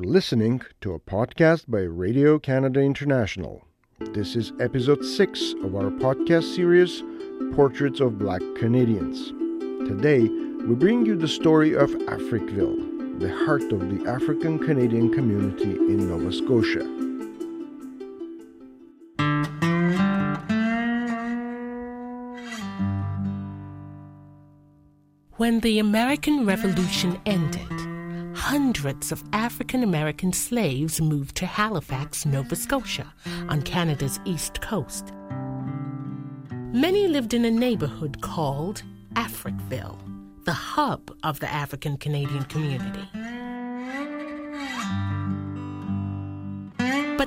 listening to a podcast by Radio Canada International. This is episode 6 of our podcast series, Portraits of Black Canadians. Today, we bring you the story of Africville, the heart of the African Canadian community in Nova Scotia. When the American Revolution ended, hundreds of African American slaves moved to Halifax, Nova Scotia, on Canada's east coast. Many lived in a neighborhood called Africville, the hub of the African Canadian community.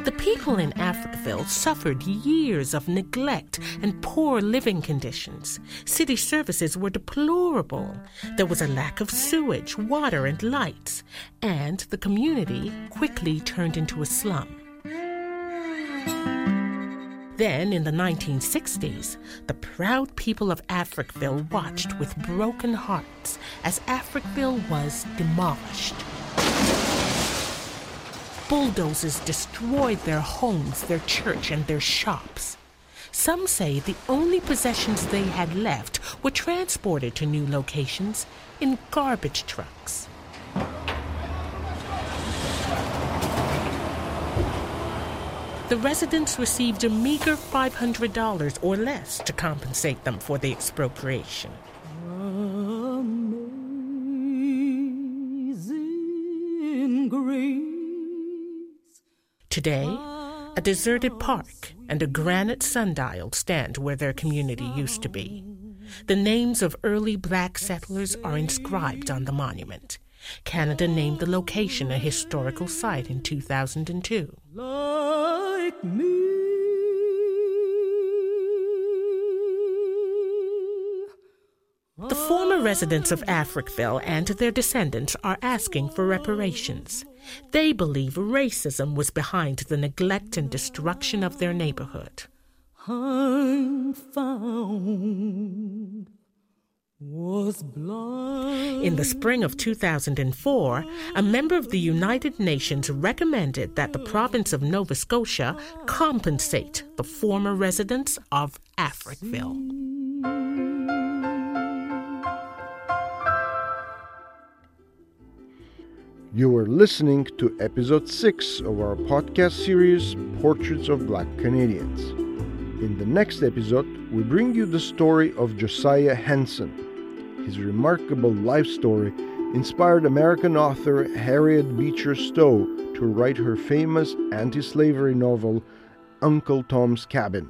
The people in Africville suffered years of neglect and poor living conditions. City services were deplorable. There was a lack of sewage, water, and lights, and the community quickly turned into a slum. Then, in the 1960s, the proud people of Africville watched with broken hearts as Africville was demolished. Bulldozers destroyed their homes, their church, and their shops. Some say the only possessions they had left were transported to new locations in garbage trucks. The residents received a meager $500 or less to compensate them for the expropriation. Amazing grace. Today, a deserted park and a granite sundial stand where their community used to be. The names of early black settlers are inscribed on the monument. Canada named the location a historical site in 2002. Former residents of Africville and their descendants are asking for reparations. They believe racism was behind the neglect and destruction of their neighborhood. I'm found was blind. In the spring of 2004, a member of the United Nations recommended that the province of Nova Scotia compensate the former residents of Africville. You are listening to episode 6 of our podcast series, Portraits of Black Canadians. In the next episode, we bring you the story of Josiah Henson. His remarkable life story inspired American author Harriet Beecher Stowe to write her famous anti slavery novel, Uncle Tom's Cabin.